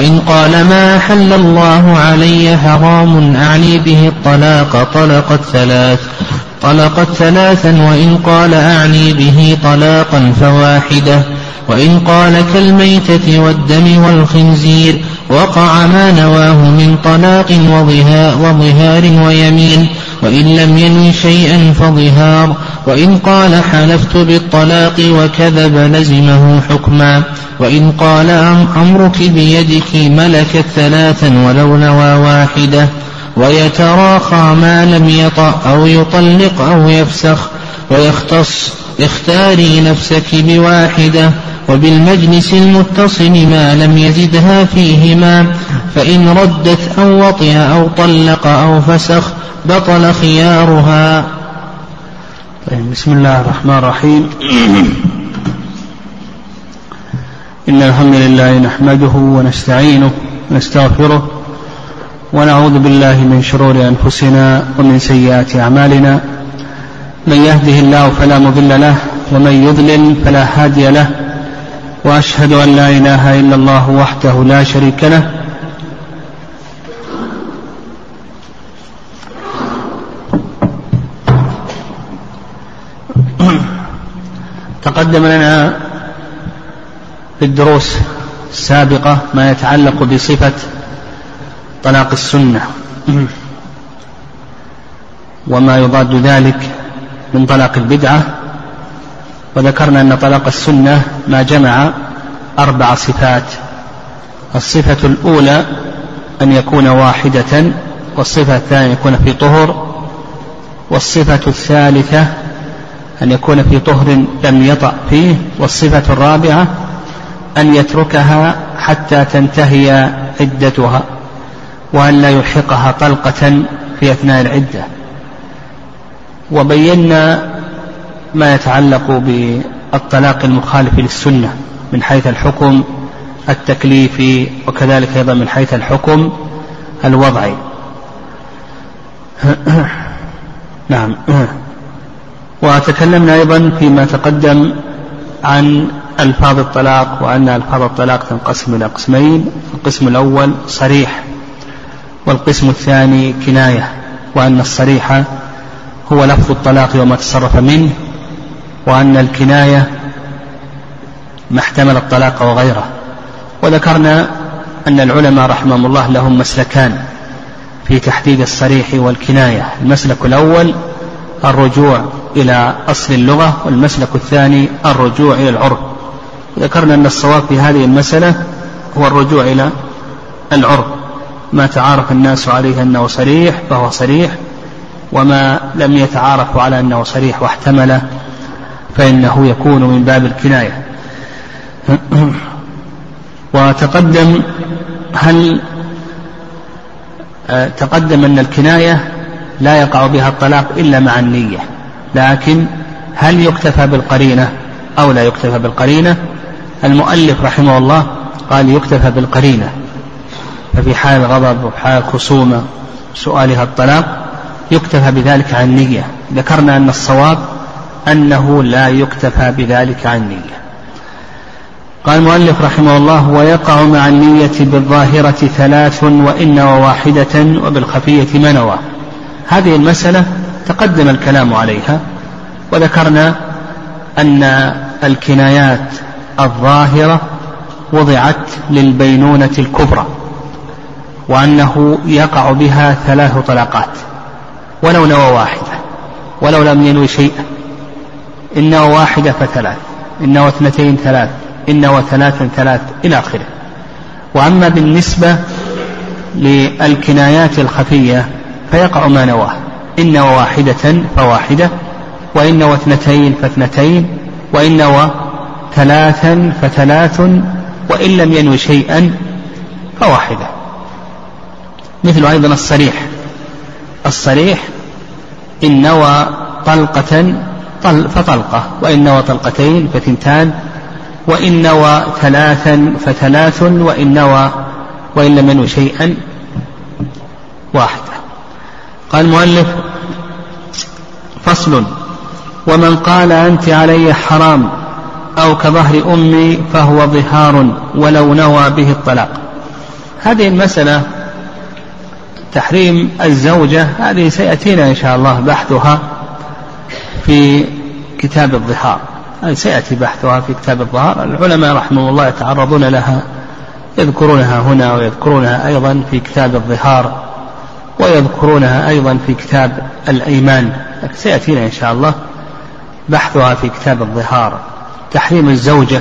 وإن قال ما أحل الله علي حرام أعني به الطلاق طلقت ثلاث طلقت ثلاثا وإن قال أعني به طلاقا فواحدة وإن قال كالميتة والدم والخنزير وقع ما نواه من طلاق وظهار ويمين. وإن لم ينوي شيئا فظهار. وإن قال حلفت بالطلاق وكذب لزمه حكما. وإن قال أمرك بيدك ملكت ثلاثا ولو نوى واحدة. ويتراخى ما لم يطأ أو يطلق أو يفسخ. ويختص اختاري نفسك بواحدة وبالمجلس المتصل ما لم يزدها فيهما. فإن ردت أو وطئ أو طلق أو فسخ بطل خيارها. طيب بسم الله الرحمن الرحيم. إن الحمد لله نحمده ونستعينه ونستغفره ونعوذ بالله من شرور أنفسنا ومن سيئات أعمالنا. من يهده الله فلا مضل له ومن يضلل فلا هادي له وأشهد أن لا إله إلا الله وحده لا شريك له. تقدم لنا في الدروس السابقة ما يتعلق بصفة طلاق السنة. وما يضاد ذلك. من طلاق البدعة وذكرنا أن طلاق السنة ما جمع أربع صفات. الصفة الأولى أن يكون واحدة والصفة الثانية أن يكون في طهر والصفة الثالثة أن يكون في طهر لم يطأ فيه والصفة الرابعة أن يتركها حتى تنتهي عدتها وأن لا يلحقها طلقة في أثناء العدة. وبينا ما يتعلق بالطلاق المخالف للسنة من حيث الحكم التكليفي وكذلك أيضا من حيث الحكم الوضعي نعم. وتكلمنا أيضا فيما تقدم عن ألفاظ الطلاق وأن ألفاظ الطلاق تنقسم إلى قسمين القسم الأول صريح والقسم الثاني كناية وأن الصريح هو لفظ الطلاق وما تصرف منه وأن الكناية ما احتمل الطلاق وغيره. وذكرنا أن العلماء رحمهم الله لهم مسلكان في تحديد الصريح والكناية المسلك الأول الرجوع إلى أصل اللغة والمسلك الثاني الرجوع إلى العرف ذكرنا أن الصواب في هذه المسألة هو الرجوع إلى العرف ما تعارف الناس عليه أنه صريح فهو صريح وما لم يتعارفوا على أنه صريح واحتمل فإنه يكون من باب الكناية. وتقدم هل تقدم أن الكناية لا يقع بها الطلاق إلا مع النية. لكن هل يكتفى بالقرينة أو لا يكتفى بالقرينة؟ المؤلف رحمه الله قال يكتفى بالقرينة. ففي حال غضب وفي حال خصومة سؤالها الطلاق يكتفى بذلك عن نية. ذكرنا أن الصواب أنه لا يكتفى بذلك عن نية. قال المؤلف رحمه الله ويقع مع النية بالظاهرة ثلاث وإن وواحدة وبالخفية منوى هذه المسألة تقدم الكلام عليها وذكرنا أن الكنايات الظاهرة وضعت للبينونة الكبرى وأنه يقع بها ثلاث طلاقات. ولو نوى واحدة ولو لم ينوي شيئا. إن نوى واحدة فثلاث إن نوى اثنتين ثلاث إن نوى ثلاثا ثلاث إلى آخره. وأما بالنسبة للكنايات الخفية فيقع ما نواه. إن نوى واحدة فواحدة وإن نوى اثنتين فاثنتين وإن نوى ثلاثا فثلاث وإن لم ينوي شيئا فواحدة. مثل أيضا الصريح. الصريح إن نوى طلقة طل فطلقة وإن نوى طلقتين فثنتان وإن نوى ثلاثا فثلاث وإن نوى وإن لم ينوي شيئا واحدة. قال المؤلف فصل. ومن قال أنت علي حرام أو كظهر أمي فهو ظهار ولو نوى به الطلاق. هذه المسألة تحريم الزوجة هذه سيأتينا إن شاء الله بحثها في كتاب الظهار. هذه سيأتي بحثها في كتاب الظهار. العلماء رحمه الله يتعرضون لها يذكرونها هنا ويذكرونها أيضا في كتاب الظهار ويذكرونها أيضا في كتاب الأيمان. سيأتينا إن شاء الله بحثها في كتاب الظهار. تحريم الزوجة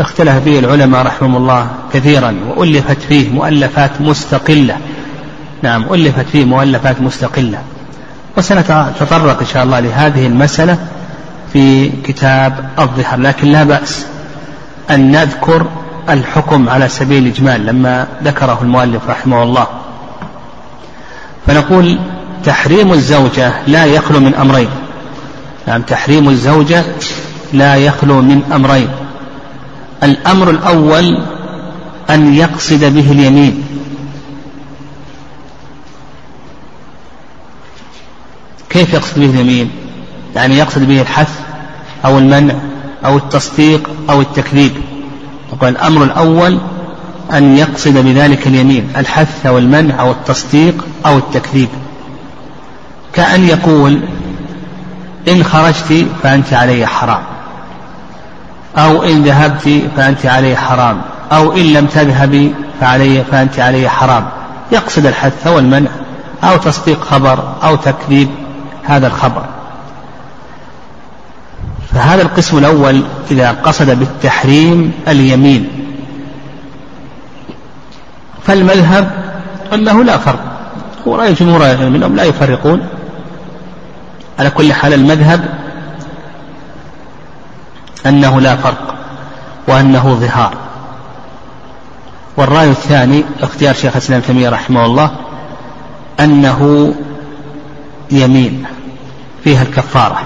اختلف فيه العلماء رحمهم الله كثيرا وألفت فيه مؤلفات مستقلة. نعم ألفت فيه مؤلفات مستقلة. وسنتطرق إن شاء الله لهذه المسألة في كتاب الظهر لكن لا بأس أن نذكر الحكم على سبيل الإجمال لما ذكره المؤلف رحمه الله. فنقول تحريم الزوجة لا يخلو من أمرين. نعم تحريم الزوجة لا يخلو من أمرين. الأمر الأول أن يقصد به اليمين. كيف يقصد به اليمين؟ يعني يقصد به الحث أو المنع أو التصديق أو التكذيب. يقول الأمر الأول أن يقصد بذلك اليمين الحث أو المنع أو التصديق أو التكذيب. كأن يقول إن خرجت فأنت علي حرام أو إن ذهبت فأنت علي حرام أو إن لم تذهبي فعلي فأنت علي حرام. يقصد الحث والمنع أو تصديق خبر أو تكذيب. هذا الخبر. فهذا القسم الأول إذا قصد بالتحريم اليمين. فالمذهب أنه لا فرق. هو رأي جمهور أنهم لا يفرقون. على كل حال المذهب أنه لا فرق وأنه ظهار. والرأي الثاني اختيار شيخ الإسلام تيمية رحمه الله أنه يمين. فيها الكفارة.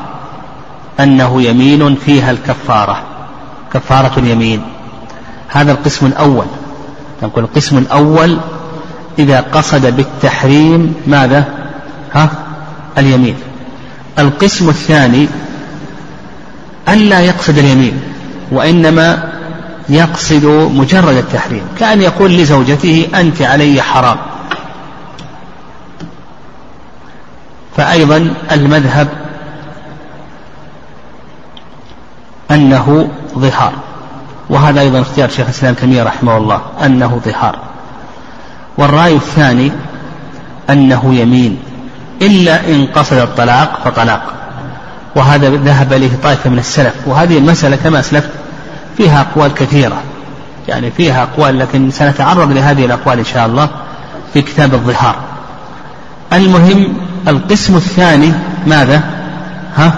أنه يمين فيها الكفارة. كفارة اليمين هذا القسم الأول. نقول القسم الأول إذا قصد بالتحريم ماذا؟ ها؟ اليمين. القسم الثاني ألا يقصد اليمين وإنما يقصد مجرد التحريم. كأن يقول لزوجته أنت علي حرام. فأيضا المذهب أنه ظهار. وهذا أيضا اختيار شيخ الإسلام تيمية رحمه الله أنه ظهار. والرأي الثاني أنه يمين. إلا إن قصد الطلاق فطلاق. وهذا ذهب إليه طائفة من السلف. وهذه المسألة كما أسلفت فيها أقوال كثيرة. يعني فيها أقوال لكن سنتعرض لهذه الأقوال إن شاء الله في كتاب الظهار. المهم القسم الثاني ماذا؟ ها؟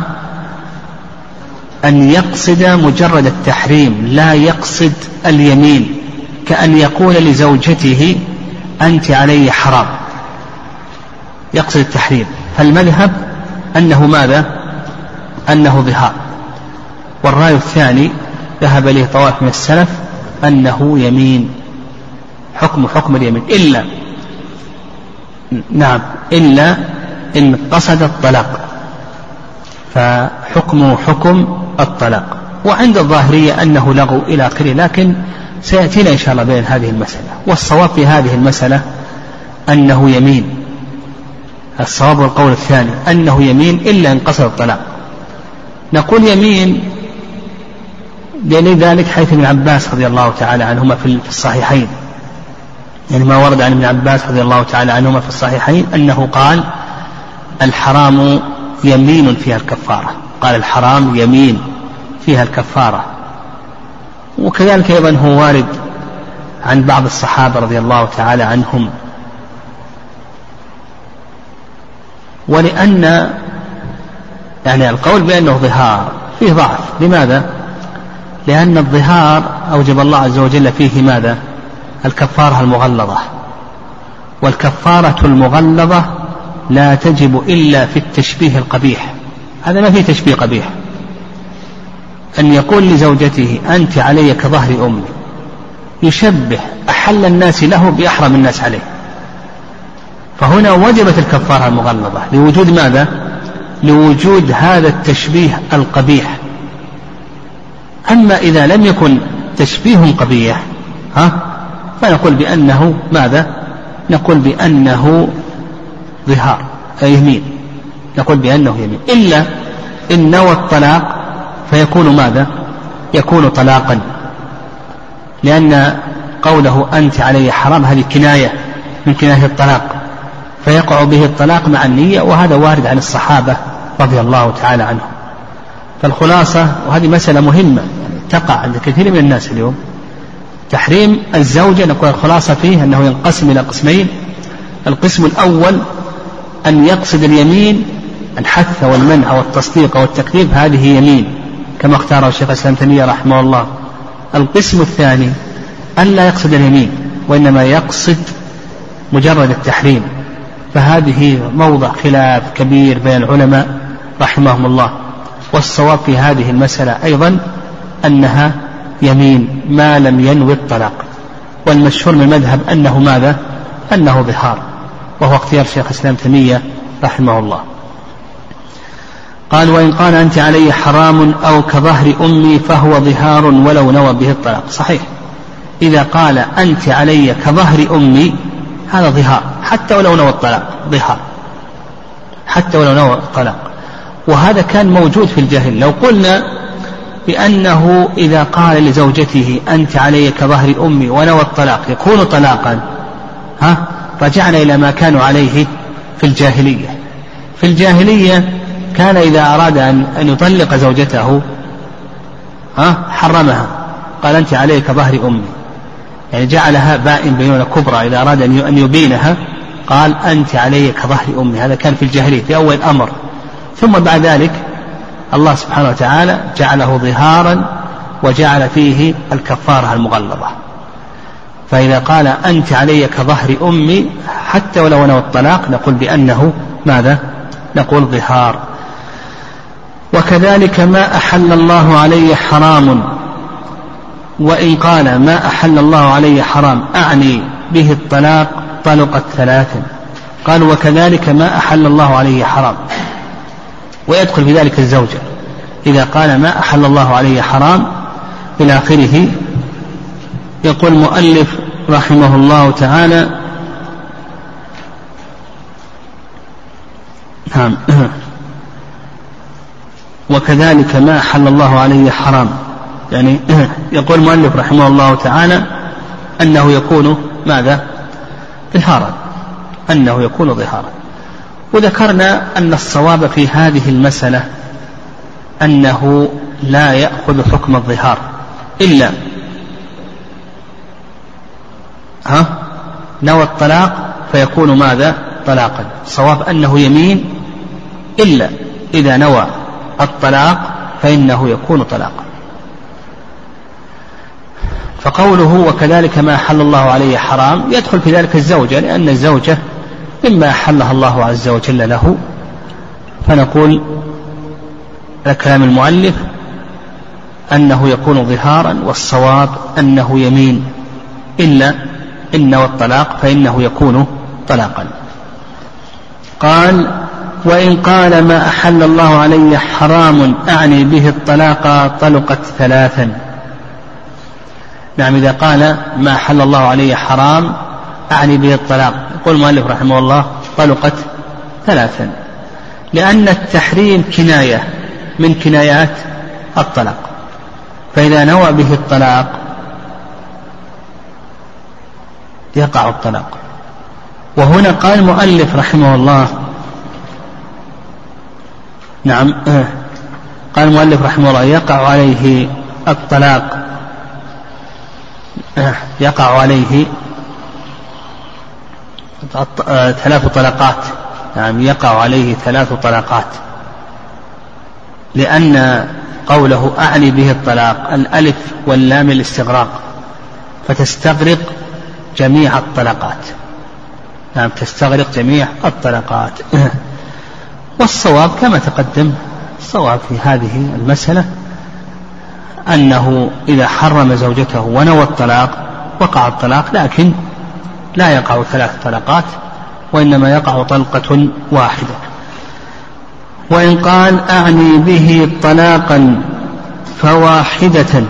أن يقصد مجرد التحريم لا يقصد اليمين كأن يقول لزوجته أنت علي حرام. يقصد التحريم. فالمذهب أنه ماذا؟ أنه ظهار. والرأي الثاني ذهب إليه طوائف من السلف أنه يمين. حكم حكم اليمين. إلا نعم إلا إن قصد الطلاق. فحكمه حكم الطلاق. وعند الظاهرية أنه لغو إلى آخره لكن سيأتينا إن شاء الله بين هذه المسألة. والصواب في هذه المسألة أنه يمين. الصواب والقول الثاني أنه يمين إلا إن قصد الطلاق. نقول يمين لأن ذلك حيث ابن عباس رضي الله تعالى عنهما في الصحيحين. يعني ما ورد عن ابن عباس رضي الله تعالى عنهما في الصحيحين أنه قال الحرام يمين فيها الكفارة. قال الحرام يمين فيها الكفارة. وكذلك أيضا هو وارد عن بعض الصحابة رضي الله تعالى عنهم. ولأن يعني القول بأنه ظهار فيه ضعف. لماذا؟ لأن الظهار أوجب الله عز وجل فيه ماذا؟ الكفارة المغلظة. والكفارة المغلظة لا تجب إلا في التشبيه القبيح. هذا ما فيه تشبيه قبيح. أن يقول لزوجته أنت علي كظهر أمي. يشبه أحل الناس له بأحرم الناس عليه. فهنا وجبت الكفارة المغلظة. لوجود ماذا؟ لوجود هذا التشبيه القبيح. أما إذا لم يكن تشبيه قبيح ها فنقول بأنه ماذا؟ نقول بأنه ظهار يمين. نقول بأنه يمين. إلا إن نوى الطلاق فيكون ماذا؟ يكون طلاقا. لأن قوله أنت علي حرام هذه كناية من كناية الطلاق. فيقع به الطلاق مع النية وهذا وارد عن الصحابة رضي الله تعالى عنهم. فالخلاصة وهذه مسألة مهمة تقع عند كثير من الناس اليوم. تحريم الزوجة نقول الخلاصة فيه أنه ينقسم إلى قسمين. القسم الأول أن يقصد اليمين الحث والمنع والتصديق والتكذيب هذه يمين كما اختاره الشيخ الإسلام تيمية رحمه الله. القسم الثاني أن لا يقصد اليمين وإنما يقصد مجرد التحريم. فهذه موضع خلاف كبير بين العلماء رحمهم الله. والصواب في هذه المسألة أيضا أنها يمين ما لم ينوي الطلاق. والمشهور من المذهب أنه ماذا؟ أنه ظهار وهو اختيار شيخ الإسلام تيمية رحمه الله. قال وإن قال أنت علي حرام أو كظهر أمي فهو ظهار ولو نوى به الطلاق. صحيح. إذا قال أنت علي كظهر أمي هذا ظهار حتى ولو نوى الطلاق ظهار حتى ولو نوى الطلاق. وهذا كان موجود في الجاهل لو قلنا بأنه إذا قال لزوجته أنت علي كظهر أمي ونوى الطلاق يكون طلاقا ها؟ رجعنا إلى ما كانوا عليه في الجاهلية. في الجاهلية كان إذا أراد أن أن يطلق زوجته ها؟ حرمها. قال أنت علي كظهر أمي. يعني جعلها بائن بينونة كبرى إذا أراد أن يبينها قال أنت علي كظهر أمي. هذا كان في الجاهلية في أول الأمر ثم بعد ذلك الله سبحانه وتعالى جعله ظهارا وجعل فيه الكفارة المغلظة. فإذا قال أنت علي كظهر أمي حتى ولو نوى الطلاق نقول بأنه ماذا؟ نقول ظهار. وكذلك ما أحل الله علي حرام. وإن قال ما أحل الله علي حرام أعني به الطلاق طلقت ثلاثا قال وكذلك ما أحل الله عليه حرام. ويدخل في ذلك الزوجة. إذا قال ما أحل الله عليه حرام إلى آخره يقول المؤلف رحمه الله تعالى نعم. وكذلك ما أحل الله عليه حرام. يعني يقول المؤلف رحمه الله تعالى أنه يكون ماذا؟ ظهارا. أنه يكون ظهارا. وذكرنا أن الصواب في هذه المسألة أنه لا يأخذ حكم الظهار إلا ها؟ نوى الطلاق فيكون ماذا؟ طلاقا. صواب أنه يمين إلا إذا نوى الطلاق فإنه يكون طلاقا. فقوله وكذلك ما أحل الله عليه حرام يدخل في ذلك الزوجة لأن الزوجة مما أحلها الله عز وجل له. فنقول كلام المؤلف أنه يكون ظهارا والصواب أنه يمين إلا إن والطلاق فإنه يكون طلاقا. قال وإن قال ما أحل الله علي حرام أعني به الطلاق طلقت ثلاثا. نعم إذا قال ما أحل الله علي حرام أعني به الطلاق يقول المؤلف رحمه الله طلقت ثلاثا. لأن التحريم كناية من كنايات الطلاق. فإذا نوى به الطلاق يقع الطلاق. وهنا قال المؤلف رحمه الله نعم قال المؤلف رحمه الله يقع عليه الطلاق يقع عليه ثلاث طلقات نعم يقع عليه ثلاث طلقات لأن قوله أعني به الطلاق الألف واللام الاستغراق فتستغرق جميع الطلقات. نعم تستغرق جميع الطلقات. والصواب كما تقدم الصواب في هذه المسألة أنه إذا حرم زوجته ونوى الطلاق وقع الطلاق لكن لا يقع ثلاث طلقات وإنما يقع طلقة واحدة. وإن قال أعني به طلاقا فواحدة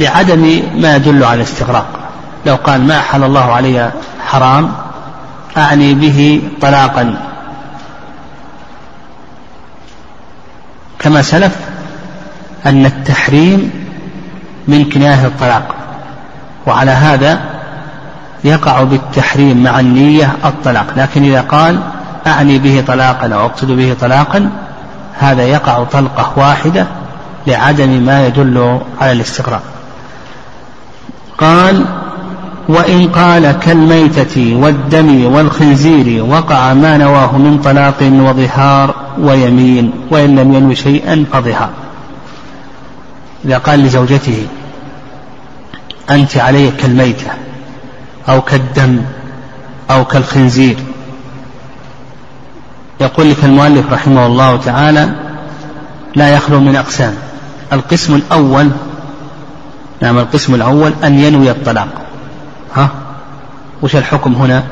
لعدم ما يدل على الاستغراق. لو قال ما أحل الله علي حرام أعني به طلاقا. كما سلف أن التحريم من كناية الطلاق وعلى هذا يقع بالتحريم مع النية الطلاق. لكن إذا قال أعني به طلاقا أو أقصد به طلاقا هذا يقع طلقة واحدة لعدم ما يدل على الاستغراق قال وإن قال كالميتة والدم والخنزير وقع ما نواه من طلاق وظهار ويمين وإن لم ينوي شيئا فظهار إذا قال لزوجته أنت علي كالميتة أو كالدم أو كالخنزير. يقول لك المؤلف رحمه الله تعالى لا يخلو من أقسام. القسم الأول نعم القسم الأول أن ينوي الطلاق. ها؟ وش الحكم هنا؟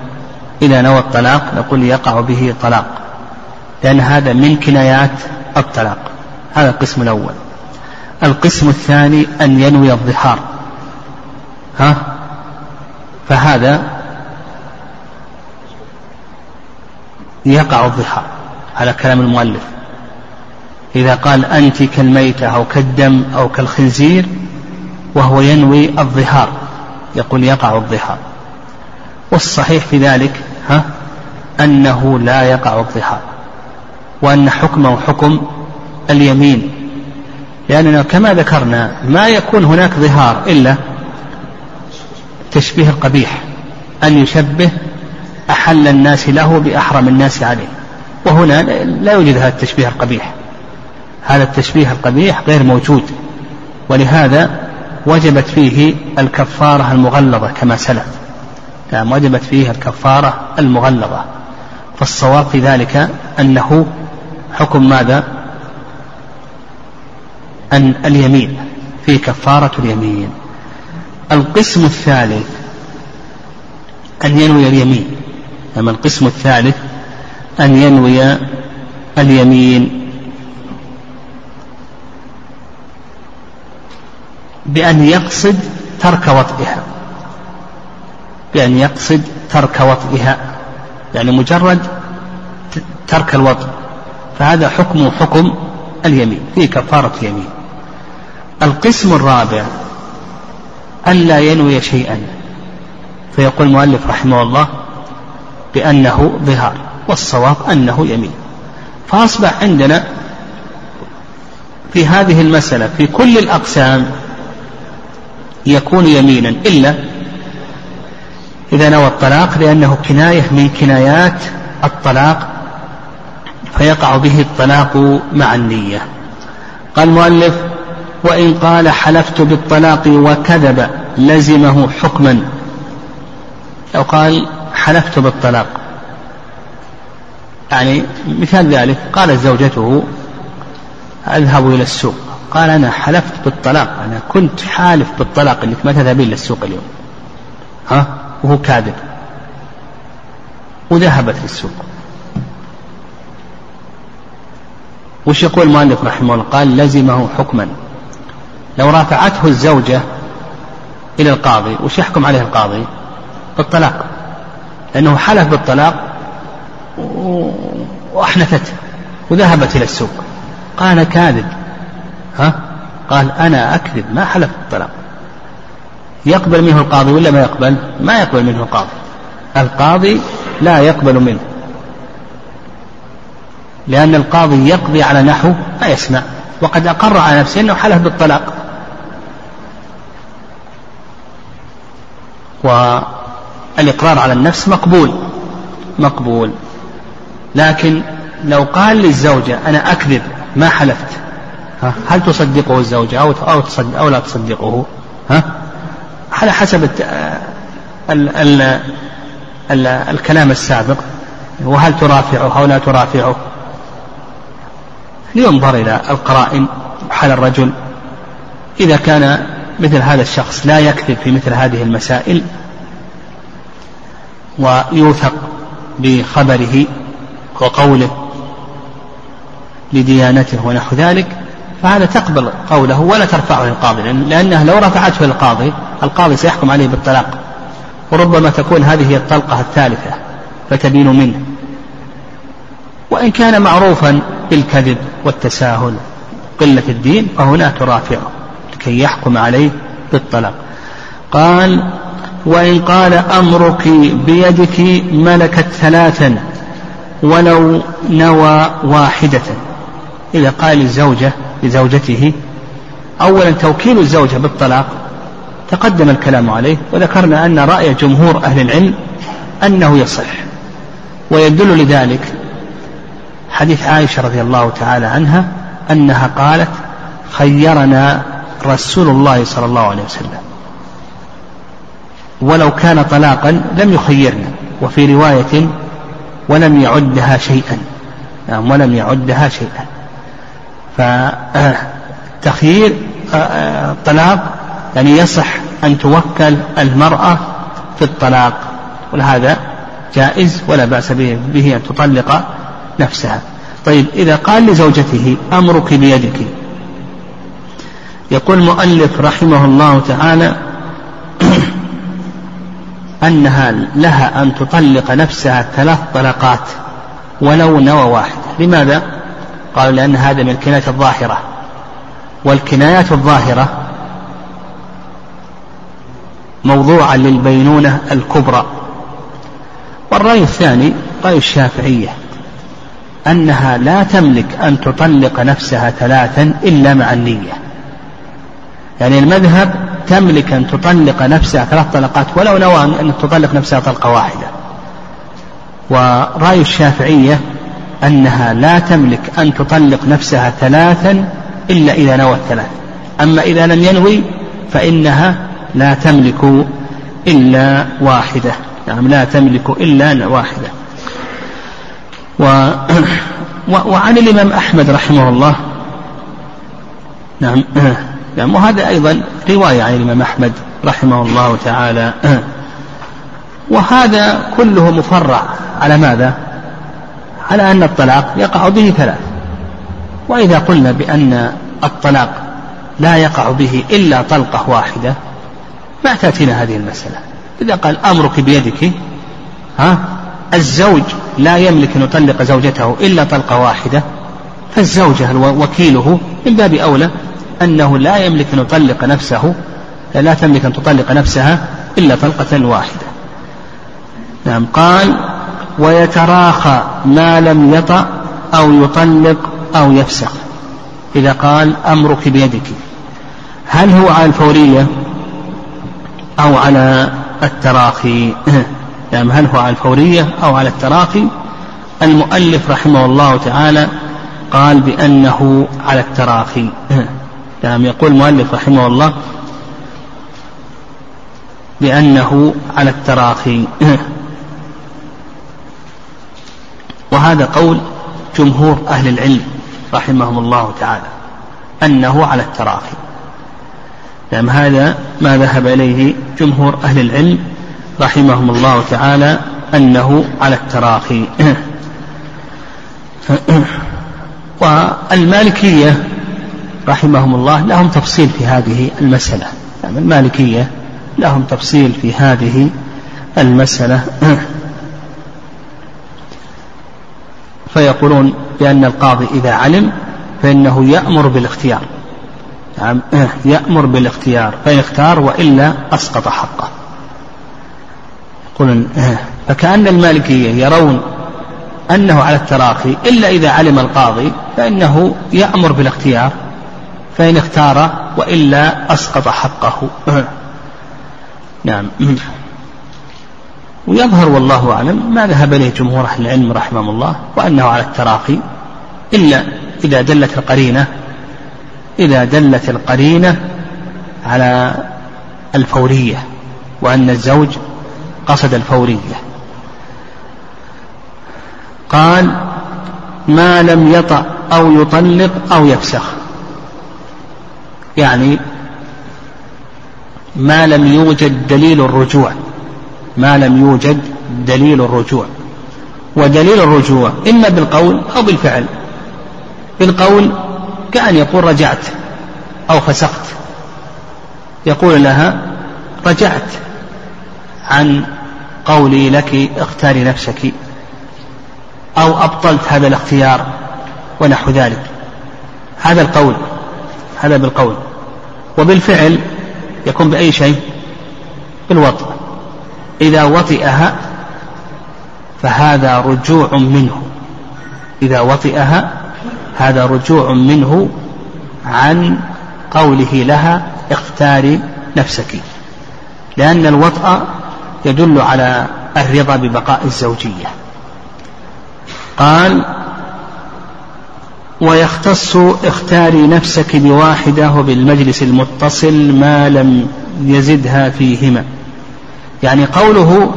إذا نوى الطلاق نقول يقع به طلاق. لأن هذا من كنايات الطلاق. هذا القسم الأول. القسم الثاني أن ينوي الظهار. ها؟ فهذا يقع الظهار. على كلام المؤلف. إذا قال أنت كالميتة أو كالدم أو كالخنزير وهو ينوي الظهار. يقول يقع الظهار والصحيح في ذلك ها أنه لا يقع الظهار وأن حكمه حكم اليمين. لأننا كما ذكرنا ما يكون هناك ظهار إلا تشبيه القبيح أن يشبه أحل الناس له بأحرم الناس عليه. وهنا لا يوجد هذا التشبيه القبيح. هذا التشبيه القبيح غير موجود. ولهذا وجبت فيه الكفارة المغلظة كما سلف. نعم وجبت فيه الكفارة المغلظة. فالصواب في ذلك أنه حكم ماذا؟ أن اليمين في كفارة اليمين. القسم الثالث أن ينوي اليمين. أما القسم الثالث أن ينوي اليمين. بأن يقصد ترك وطئها. بأن يقصد ترك وطئها. يعني مجرد ترك الوطء. فهذا حكم حكم اليمين. في كفارة اليمين. القسم الرابع ألا ينوي شيئا. فيقول المؤلف رحمه الله بأنه ظهار والصواب أنه يمين. فأصبح عندنا في هذه المسألة في كل الأقسام يكون يمينا إلا إذا نوى الطلاق لأنه كناية من كنايات الطلاق فيقع به الطلاق مع النية. قال المؤلف وإن قال حلفت بالطلاق وكذب لزمه حكما. لو قال حلفت بالطلاق. يعني مثال ذلك قالت زوجته أذهب إلى السوق. قال أنا حلفت بالطلاق أنا كنت حالف بالطلاق أنك ما تذهبين للسوق اليوم. ها؟ وهو كاذب. وذهبت للسوق. وش يقول المؤلف رحمه الله؟ قال لزمه حكما. لو رافعته الزوجة إلى القاضي وش يحكم عليه القاضي؟ بالطلاق. لأنه حلف بالطلاق وأحنثته وذهبت إلى السوق. قال كاذب. ها؟ قال أنا أكذب ما حلف بالطلاق. يقبل منه القاضي ولا ما يقبل؟ ما يقبل منه القاضي. القاضي لا يقبل منه. لأن القاضي يقضي على نحو ما يسمع وقد أقر على نفسه أنه حلف بالطلاق. والإقرار على النفس مقبول مقبول. لكن لو قال للزوجة أنا أكذب ما حلفت هل تصدقه الزوجة أو أو تصدق أو لا تصدقه؟ ها؟ على حسب ال ال ال الكلام السابق وهل ترافعه أو لا ترافعه؟ لينظر إلى القرائن حال الرجل إذا كان مثل هذا الشخص لا يكذب في مثل هذه المسائل ويوثق بخبره وقوله لديانته ونحو ذلك فهذا تقبل قوله ولا ترفعه للقاضي لأنها لو رفعته للقاضي القاضي سيحكم عليه بالطلاق. وربما تكون هذه هي الطلقة الثالثة فتبين منه. وإن كان معروفا بالكذب والتساهل قلة الدين فهنا ترافعه لكي يحكم عليه بالطلاق. قال وإن قال أمرك بيدك ملكت ثلاثا ولو نوى واحدة. إذا قال الزوجة لزوجته. أولا توكيل الزوجة بالطلاق. تقدم الكلام عليه وذكرنا أن رأي جمهور أهل العلم أنه يصح. ويدل لذلك حديث عائشة رضي الله تعالى عنها أنها قالت خيرنا رسول الله صلى الله عليه وسلم. ولو كان طلاقا لم يخيرنا وفي رواية ولم يعدها شيئا. نعم ولم يعدها شيئا. فتخيير الطلاق يعني يصح أن توكل المرأة في الطلاق ولهذا جائز ولا بأس به أن تطلق نفسها. طيب إذا قال لزوجته أمرك بيدك. يقول المؤلف رحمه الله تعالى أنها لها أن تطلق نفسها ثلاث طلقات ولو نوى واحد لماذا؟ قالوا لأن هذا من الكنايات الظاهرة. والكنايات الظاهرة موضوعا للبينونة الكبرى. والرأي الثاني رأي الشافعية أنها لا تملك أن تطلق نفسها ثلاثا إلا مع النية. يعني المذهب تملك أن تطلق نفسها ثلاث طلقات ولو نوى أن تطلق نفسها طلقة واحدة. ورأي الشافعية أنها لا تملك أن تطلق نفسها ثلاثا إلا إذا نوى الثلاث. أما إذا لم ينوي فإنها لا تملك إلا واحدة. نعم لا تملك إلا واحدة. و وعن الإمام أحمد رحمه الله. نعم نعم وهذا أيضا رواية عن الإمام أحمد رحمه الله تعالى. وهذا كله مفرع. على ماذا؟ على أن الطلاق يقع به ثلاث. وإذا قلنا بأن الطلاق لا يقع به إلا طلقة واحدة ما تأتينا هذه المسألة. إذا قال أمرك بيدك ها الزوج لا يملك أن يطلق زوجته إلا طلقة واحدة فالزوجة وكيله من باب أولى أنه لا يملك أن يطلق نفسه لا تملك أن تطلق نفسها إلا طلقة واحدة. نعم قال ويتراخى ما لم يطأ أو يطلق أو يفسخ إذا قال أمرك بيدك. هل هو على الفورية أو على التراخي؟ يعني هل هو على الفورية أو على التراخي؟ المؤلف رحمه الله تعالى قال بأنه على التراخي. نعم يقول المؤلف رحمه الله بأنه على التراخي. وهذا قول جمهور أهل العلم رحمهم الله تعالى أنه على التراخي. نعم هذا ما ذهب إليه جمهور أهل العلم رحمهم الله تعالى أنه على التراخي. والمالكية رحمهم الله لهم تفصيل في هذه المسألة. يعني المالكية لهم تفصيل في هذه المسألة. فيقولون بأن القاضي إذا علم فإنه يأمر بالاختيار. نعم يأمر بالاختيار فإن اختار وإلا أسقط حقه. يقولون فكأن المالكية يرون أنه على التراخي إلا إذا علم القاضي فإنه يأمر بالاختيار فإن اختار وإلا أسقط حقه. نعم. ويظهر والله أعلم ما ذهب إليه جمهور أهل العلم رحمهم الله وأنه على التراخي إلا إذا دلت القرينة إذا دلت القرينة على الفورية وأن الزوج قصد الفورية. قال ما لم يطأ أو يطلق أو يفسخ. يعني ما لم يوجد دليل الرجوع. ما لم يوجد دليل الرجوع. ودليل الرجوع إما بالقول أو بالفعل. بالقول كأن يقول رجعت أو فسقت. يقول لها رجعت عن قولي لك اختاري نفسك أو أبطلت هذا الاختيار ونحو ذلك. هذا القول هذا بالقول. وبالفعل يكون بأي شيء؟ بالوطء إذا وطئها فهذا رجوع منه. إذا وطئها هذا رجوع منه عن قوله لها اختاري نفسك. لأن الوطأ يدل على الرضا ببقاء الزوجية. قال ويختص اختاري نفسك بواحدة وبالمجلس المتصل ما لم يزدها فيهما. يعني قوله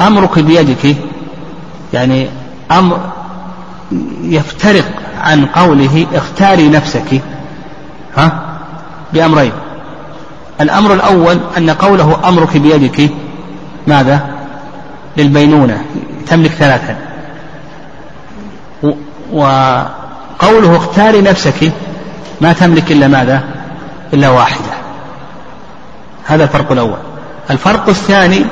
أمرك بيدك يعني أمر يفترق عن قوله اختاري نفسك. ها؟ بأمرين. الأمر الأول أن قوله أمرك بيدك ماذا؟ للبينونة تملك ثلاثا. وقوله اختاري نفسك ما تملك إلا ماذا؟ إلا واحدة. هذا الفرق الأول. الفرق الثاني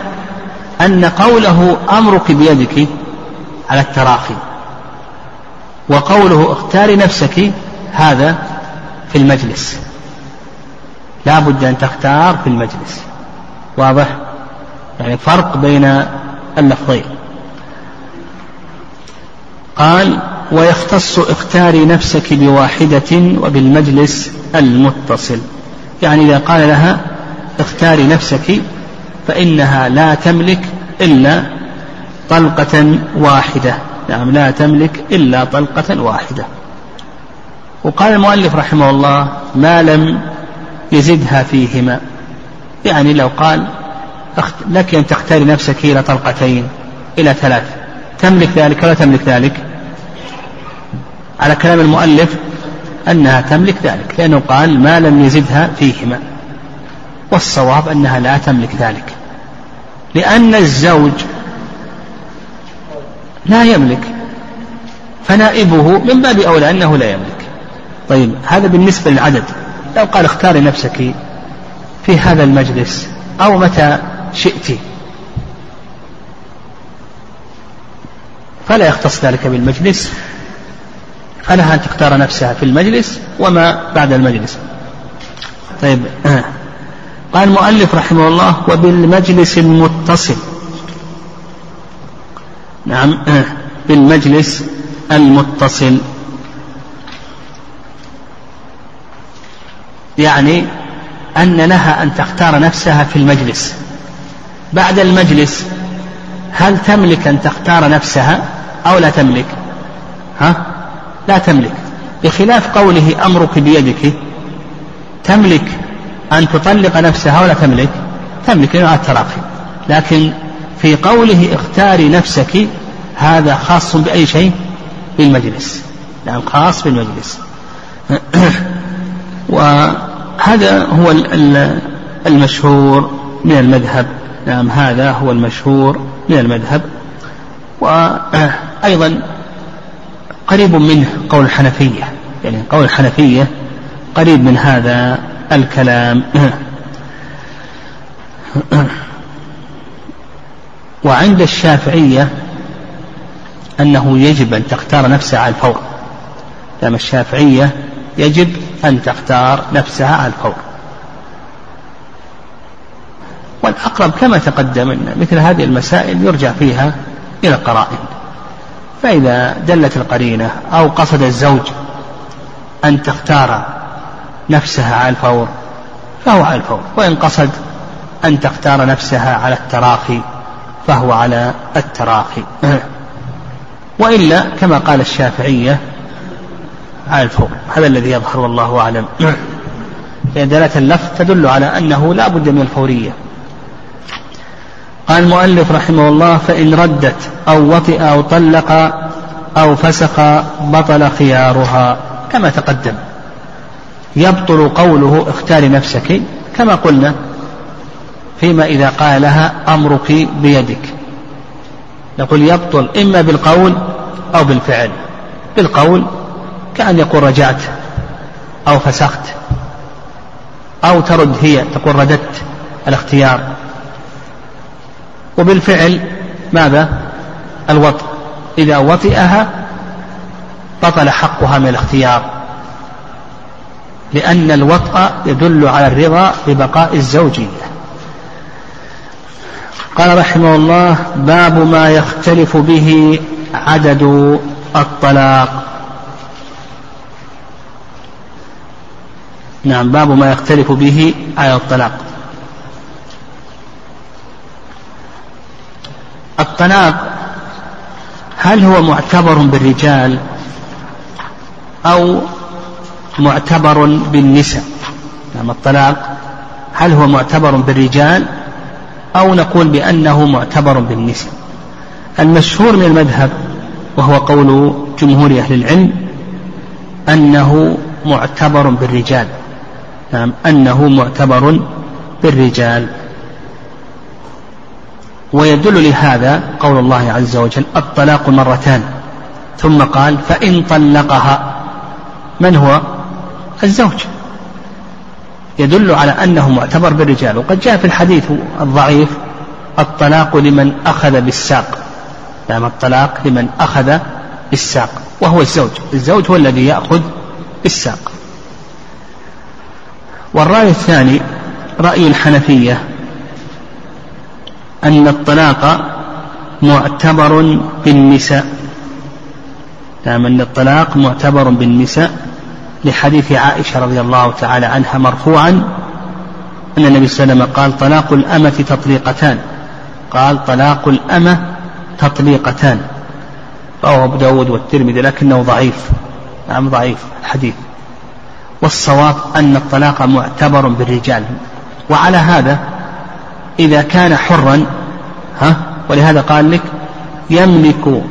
أن قوله أمرك بيدك على التراخي وقوله اختاري نفسك هذا في المجلس. لا بد أن تختار في المجلس. واضح؟ يعني فرق بين اللفظين. قال ويختص اختاري نفسك بواحدة وبالمجلس المتصل. يعني إذا قال لها اختاري نفسك فإنها لا تملك إلا طلقة واحدة. نعم لا تملك إلا طلقة واحدة. وقال المؤلف رحمه الله ما لم يزدها فيهما. يعني لو قال لك أن تختاري نفسك إلى طلقتين إلى ثلاث. تملك ذلك ولا تملك ذلك؟ على كلام المؤلف أنها تملك ذلك لأنه قال ما لم يزدها فيهما. والصواب أنها لا تملك ذلك. لأن الزوج لا يملك. فنائبه من باب أولى أنه لا يملك. طيب هذا بالنسبة للعدد. لو قال اختاري نفسك في هذا المجلس أو متى شئت. فلا يختص ذلك بالمجلس. فلها أن تختار نفسها في المجلس وما بعد المجلس. طيب قال المؤلف رحمه الله وبالمجلس المتصل. نعم بالمجلس المتصل. يعني أن لها أن تختار نفسها في المجلس. بعد المجلس هل تملك أن تختار نفسها أو لا تملك؟ ها؟ لا تملك. بخلاف قوله أمرك بيدك تملك أن تطلق نفسها ولا تملك. تملك التراخي لكن في قوله اختاري نفسك هذا خاص بأي شيء؟ بالمجلس. نعم خاص بالمجلس. وهذا هو المشهور من المذهب. نعم هذا هو المشهور من المذهب. وأيضا قريب منه قول الحنفية. يعني قول الحنفية قريب من هذا. الكلام. وعند الشافعية أنه يجب أن تختار نفسها على الفور. لأن الشافعية يجب أن تختار نفسها على الفور. والأقرب كما تقدم أن مثل هذه المسائل يرجع فيها إلى القرائن. فإذا دلت القرينة أو قصد الزوج أن تختار نفسها على الفور فهو على الفور. وإن قصد أن تختار نفسها على التراخي فهو على التراخي. وإلا كما قال الشافعية على الفور. هذا الذي يظهر والله أعلم. لأن دلالة اللفظ تدل على أنه لا بد من الفورية. قال المؤلف رحمه الله فإن ردت أو وطئ أو طلق أو فسق بطل خيارها كما تقدم. يبطل قوله اختار نفسك كما قلنا فيما إذا قال لها أمرك بيدك. نقول يبطل إما بالقول أو بالفعل. بالقول كأن يقول رجعت أو فسخت أو ترد هي تقول رددت الاختيار. وبالفعل ماذا؟ الوطء. إذا وطئها بطل حقها من الاختيار. لأن الوطأ يدل على الرضا ببقاء الزوجية قال رحمه الله باب ما يختلف به عدد الطلاق. نعم باب ما يختلف به على الطلاق. الطلاق هل هو معتبر بالرجال أو معتبر بالنساء. نعم الطلاق. هل هو معتبر بالرجال؟ أو نقول بأنه معتبر بالنساء. المشهور من المذهب وهو قول جمهور أهل العلم أنه معتبر بالرجال. نعم أنه معتبر بالرجال. ويدل لهذا قول الله عز وجل الطلاق مرتان. ثم قال فإن طلقها. من هو؟ الزوج يدل على أنه معتبر بالرجال وقد جاء في الحديث الضعيف الطلاق لمن أخذ بالساق. نعم الطلاق لمن أخذ بالساق وهو الزوج الزوج هو الذي يأخذ بالساق. والرأي الثاني رأي الحنفية أن الطلاق معتبر بالنساء. نعم أن الطلاق معتبر بالنساء. لحديث عائشة رضي الله تعالى عنها مرفوعا أن النبي صلى الله عليه وسلم قال طلاق الأمة تطليقتان. قال طلاق الأمة تطليقتان. رواه أبو داود والترمذي لكنه ضعيف. نعم ضعيف الحديث. والصواب أن الطلاق معتبر بالرجال. وعلى هذا إذا كان حرا ها ولهذا قال لك يملك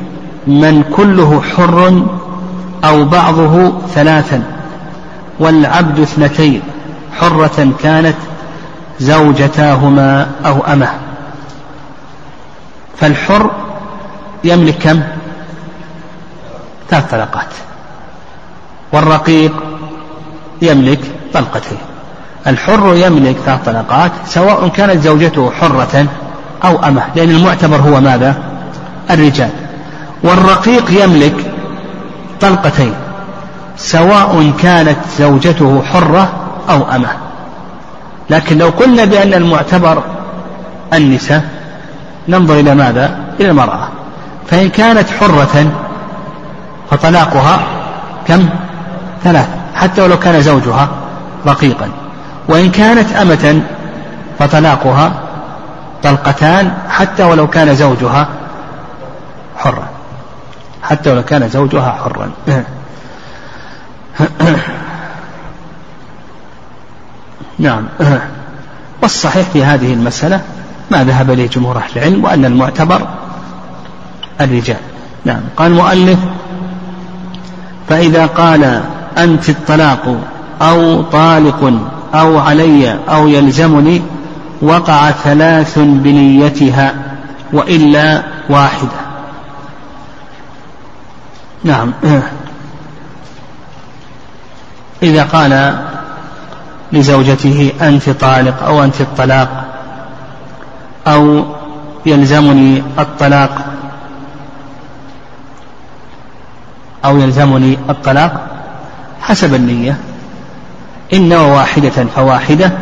من كله حر أو بعضه ثلاثا. والعبد اثنتين حرة كانت زوجتاهما أو أمه. فالحر يملك كم؟ ثلاث طلقات. والرقيق يملك طلقتين. الحر يملك ثلاث طلقات سواء كانت زوجته حرة أو أمه لأن المعتبر هو ماذا؟ الرجال. والرقيق يملك طلقتين. سواء كانت زوجته حرة أو أمة. لكن لو قلنا بأن المعتبر النساء ننظر إلى ماذا؟ إلى المرأة. فإن كانت حرة فطلاقها كم؟ ثلاث. حتى ولو كان زوجها رقيقا. وإن كانت أمة فطلاقها طلقتان حتى ولو كان زوجها حرا حتى ولو كان زوجها حرا. نعم. والصحيح في هذه المسألة ما ذهب إليه جمهور أهل العلم وأن المعتبر الرجال. نعم. قال المؤلف فإذا قال أنت الطلاق أو طالق أو علي أو يلزمني وقع ثلاث بنيتها وإلا واحدة. نعم. إذا قال لزوجته أنت طالق أو أنت الطلاق أو يلزمني الطلاق أو يلزمني الطلاق حسب النية إن نوى واحدة فواحدة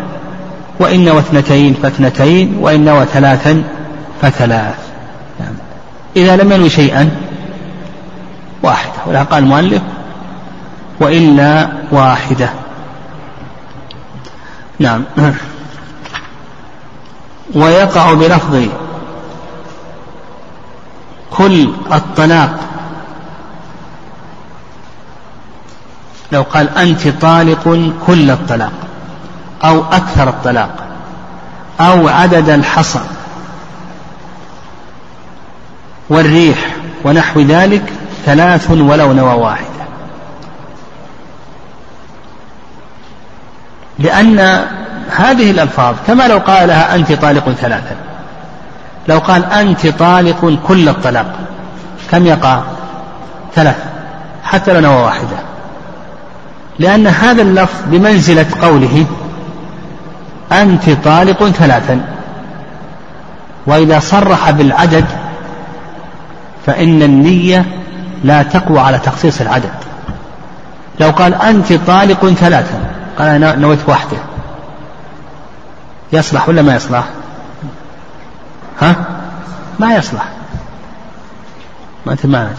وإن نوى اثنتين فاثنتين وإن نوى ثلاثا فثلاث يعني إذا لم ينوي شيئا واحدة ولها قال المؤلف وإلا واحدة. نعم. ويقع بلفظ كل الطلاق. لو قال أنت طالق كل الطلاق أو أكثر الطلاق أو عدد الحصى والريح ونحو ذلك ثلاث ولو نوى واحدة لأن هذه الألفاظ كما لو قال لها أنت طالق ثلاثا. لو قال أنت طالق كل الطلاق كم يقع؟ ثلاث حتى لو نوى واحدة. لأن هذا اللفظ بمنزلة قوله أنت طالق ثلاثا. وإذا صرح بالعدد فإن النية لا تقوى على تخصيص العدد. لو قال أنت طالق ثلاثا قال أنا نويت واحدة. يصلح ولا ما يصلح؟ ها؟ ما يصلح. ما أنت ما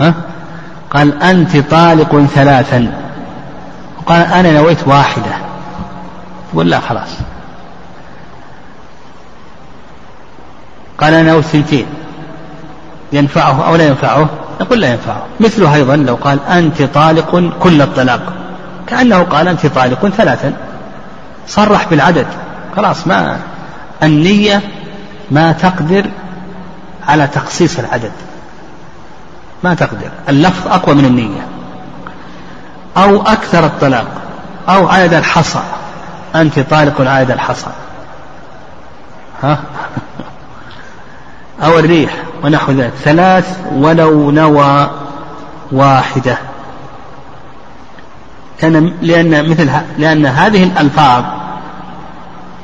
ها؟ قال أنت طالق ثلاثا. وقال أنا نويت واحدة. ولا خلاص. قال أنا نويت ثنتين ينفعه أو لا ينفعه؟ نقول لا ينفعه. مثله أيضا لو قال أنت طالق كل الطلاق. كأنه قال أنت طالق ثلاثا. صرح بالعدد. خلاص ما النية ما تقدر على تخصيص العدد. ما تقدر. اللفظ أقوى من النية. أو أكثر الطلاق. أو عدد الحصى. أنت طالق عدد الحصى. ها؟ أو الريح ونحو ذلك. ثلاث ولو نوى واحدة. لأن لأن مثل لأن هذه الألفاظ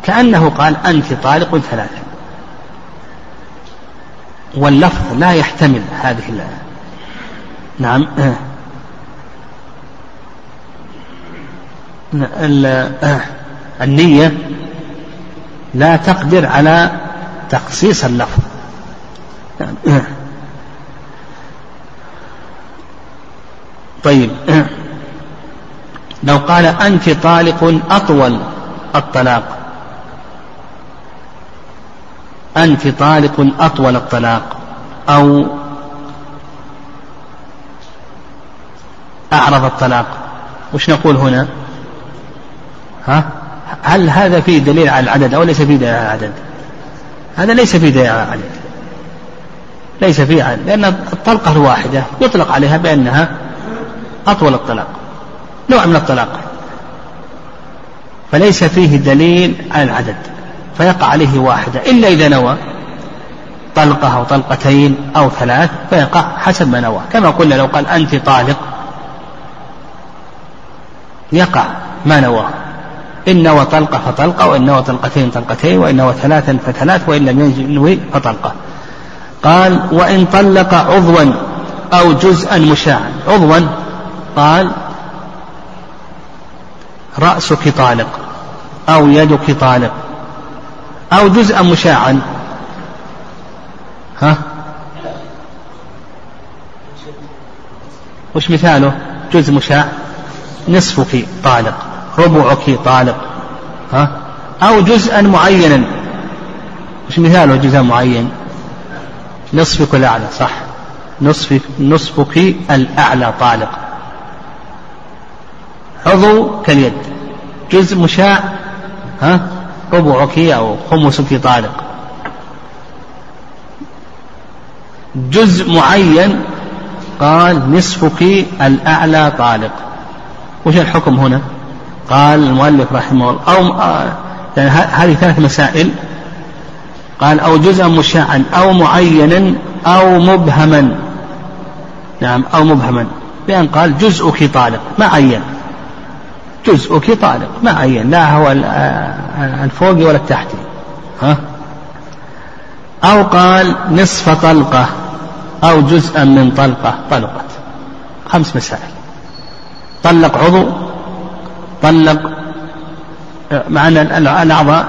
كأنه قال أنت طالق ثلاثة. واللفظ لا يحتمل هذه نعم. النية لا تقدر على تخصيص اللفظ. طيب. لو قال أنت طالق أطول الطلاق. أنت طالق أطول الطلاق. أو أعرض الطلاق. وش نقول هنا؟ ها؟ هل هذا فيه دليل على العدد أو ليس فيه دليل على العدد؟ هذا ليس فيه دليل على العدد. ليس فيه عدد. لأن الطلقة الواحدة يطلق عليها بأنها أطول الطلاق. نوع من الطلاق. فليس فيه دليل على العدد فيقع عليه واحدة. إلا إذا نوى طلقة أو طلقتين أو ثلاث فيقع حسب ما نوى. كما قلنا لو قال أنت طالق يقع ما نوى. إن نوى طلقة فطلقة وإن نوى طلقتين طلقتين وإن نوى ثلاثا فثلاث وإن لم ينوي فطلقة. قال وإن طلق عضوا أو جزءا مشاعا. عضوا قال رأسك طالق أو يدك طالق أو جزءا مشاعا. ها؟ وش مثاله؟ جزء مشاع. نصفك طالق ربعك طالق ها؟ أو جزءا معينا. وش مثاله جزء معين؟ نصفك الأعلى صح. نصف نصفك الأعلى طالق. عضو كاليد. جزء مشاع ها؟ ربعك أو خمسك طالق جزء معين قال نصفك الأعلى طالق وش الحكم هنا؟ قال المؤلف رحمه الله أو يعني هذه ثلاث مسائل. قال أو جزءا مشاعا أو معينا أو مبهما. نعم أو مبهما. لأن قال جزءك طالق ما عين جزءك طالق. ما عين. لا هو الفوق ولا التحتي. ها؟ أو قال نصف طلقة أو جزءا من طلقة طلقت. خمس مسائل. طلق عضو طلق مع أن الأعضاء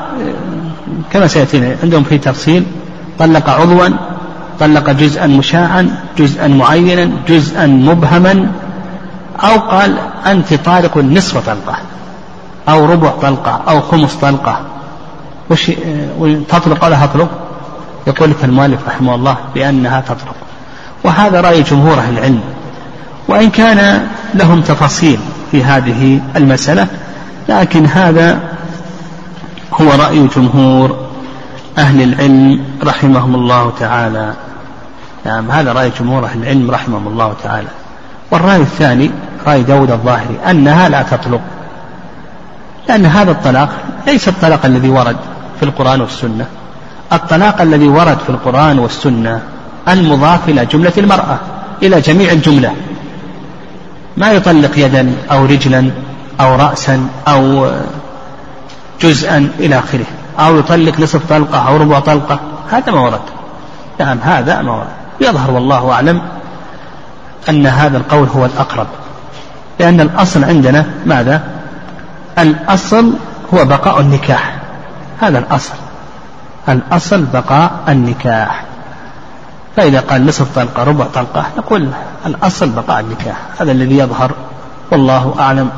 كما سيأتينا عندهم في تفصيل. طلق عضوا طلق جزءا مشاعا جزءا معينا جزءا مبهما أو قال أنت طالق نصف طلقة أو ربع طلقة أو خمس طلقة. وش تطلق ولا تطلق يقول لك المؤلف رحمه الله بأنها تطلق. وهذا رأي جمهور أهل العلم. وإن كان لهم تفاصيل في هذه المسألة لكن هذا هو رأي جمهور أهل العلم رحمهم الله تعالى. نعم هذا رأي جمهور أهل العلم رحمهم الله تعالى. والرأي الثاني رأي داود الظاهري أنها لا تطلق لأن هذا الطلاق ليس الطلاق الذي ورد في القرآن والسنة الطلاق الذي ورد في القرآن والسنة المضاف إلى جملة المرأة إلى جميع الجملة. ما يطلق يدا أو رجلا أو رأسا أو جزءا إلى آخره أو يطلق نصف طلقة أو ربع طلقة هذا ما ورد. نعم هذا ما ورد. يظهر والله أعلم أن هذا القول هو الأقرب. لأن الأصل عندنا ماذا؟ الأصل هو بقاء النكاح. هذا الأصل. الأصل بقاء النكاح. فإذا قال نصف طلقة ربع طلقة نقول الأصل بقاء النكاح. هذا الذي يظهر والله أعلم.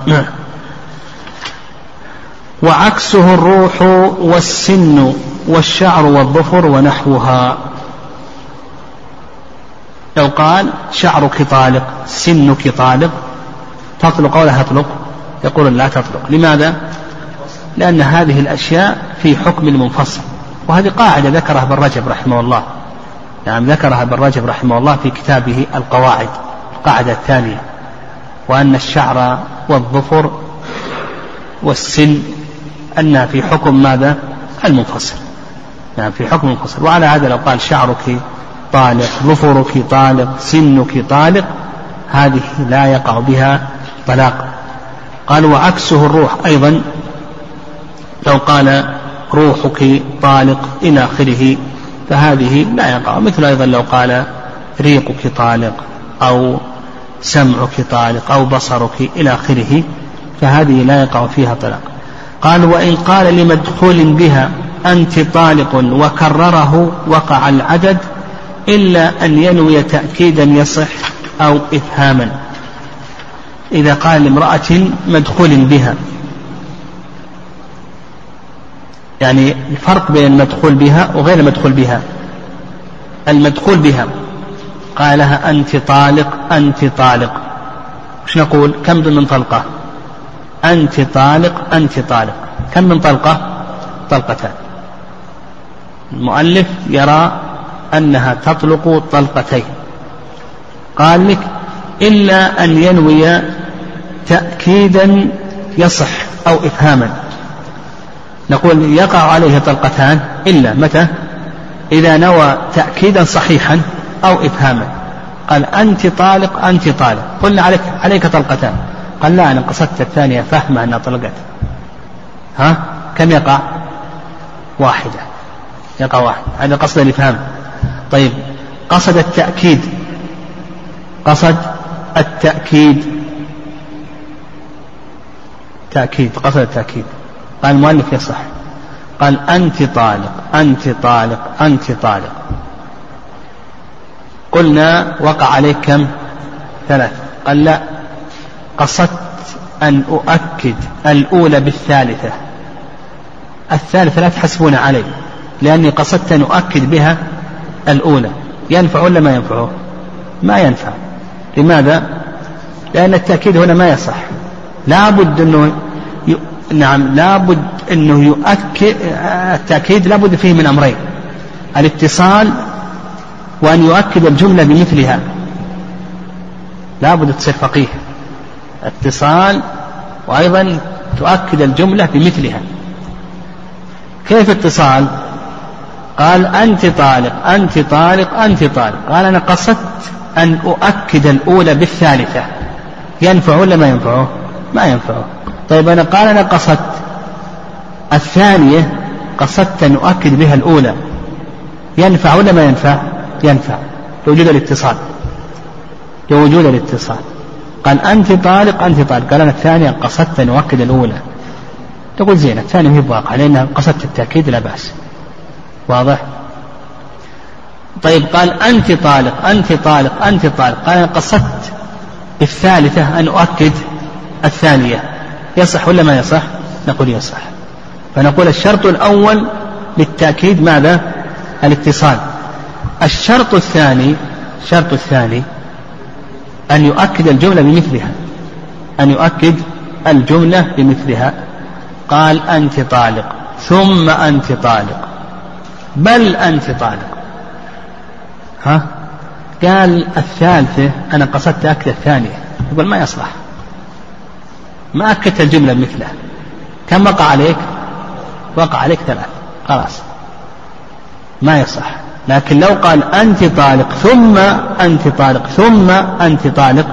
وعكسه الروح والسن والشعر والظفر ونحوها. لو قال شعرك طالق سنك طالق. تطلق أو لا تطلق يقول لا تطلق. لماذا؟ لأن هذه الأشياء في حكم المنفصل. وهذه قاعدة ذكرها ابن رجب رحمه الله. نعم ذكرها ابن رجب رحمه الله في كتابه القواعد القاعدة الثانية. وأن الشعر والظفر والسن أنها في حكم ماذا؟ المنفصل. نعم في حكم المنفصل. وعلى هذا لو قال شعرك طالق ظفرك طالق سنك طالق هذه لا يقع بها طلاق. قال وعكسه الروح أيضا لو قال روحك طالق إلى آخره فهذه لا يقع. مثل أيضا لو قال ريقك طالق أو سمعك طالق أو بصرك إلى آخره فهذه لا يقع فيها طلاق. قال وإن قال لمدخول بها أنت طالق وكرره وقع العدد إلا أن ينوي تأكيدا يصح أو إفهاما. إذا قال لامرأة مدخول بها يعني الفرق بين المدخول بها وغير المدخول بها. المدخول بها قال لها أنت طالق أنت طالق. وش نقول؟ كم من طلقة؟ أنت طالق أنت طالق. كم من طلقة؟ طلقتان. المؤلف يرى أنها تطلق طلقتين. قال لك إلا أن ينوي تأكيدا يصح أو إفهاما. نقول يقع عليه طلقتان إلا متى؟ إذا نوى تأكيدا صحيحا أو إفهاما. قال أنت طالق أنت طالق. قلنا عليك عليك طلقتان. قال لا أنا قصدت الثانية فهمة أنها طلقت. ها؟ كم يقع؟ واحدة. يقع واحد. هذا قصد الإفهام. طيب قصد التأكيد. قصد التأكيد. تأكيد قصد التأكيد. قال المؤلف يصح. قال أنت طالق أنت طالق أنت طالق. قلنا وقع عليك كم؟ ثلاث. قال لا قصدت أن أؤكد الأولى بالثالثة. الثالثة لا تحسبون علي لأني قصدت أن أؤكد بها الأولى. ينفع ولا ما ينفعه ما ينفع. لماذا؟ لأن التأكيد هنا ما يصح. لا بد أنه ي... نعم لا بد أنه يؤكد التأكيد لا بد فيه من أمرين. الاتصال وأن يؤكد الجملة بمثلها. لا بد تصير فقيه. اتصال وأيضا تؤكد الجملة بمثلها. كيف اتصال؟ قال أنت طالق أنت طالق أنت طالق. قال أنا قصدت أن أؤكد الأولى بالثالثة. ينفع ولا ما ينفعه ما ينفعه طيب أنا قال أنا قصدت الثانية قصدت أن أؤكد بها الأولى. ينفع ولا ما ينفع؟ ينفع. لوجود الاتصال. لوجود الاتصال. قال أنت طالق أنت طالق. قال أنا الثانية قصدت أن أؤكد الأولى. تقول زين الثانية هي بواقع لأنها قصدت التأكيد لا بأس. واضح؟ طيب قال أنت طالق أنت طالق أنت طالق. قال أنا قصدت بالثالثة أن أؤكد الثانية. يصح ولا ما يصح؟ نقول يصح. فنقول الشرط الأول للتأكيد ماذا؟ الاتصال. الشرط الثاني الشرط الثاني أن يؤكد الجملة بمثلها. أن يؤكد الجملة بمثلها. قال أنت طالق ثم أنت طالق. بل أنت طالق. ها؟ قال الثالثة أنا قصدت أكد الثانية. يقول ما يصلح. ما أكدت الجملة مثله. كم وقع عليك؟ وقع عليك ثلاث. خلاص. ما يصح لكن لو قال أنت طالق ثم أنت طالق ثم أنت طالق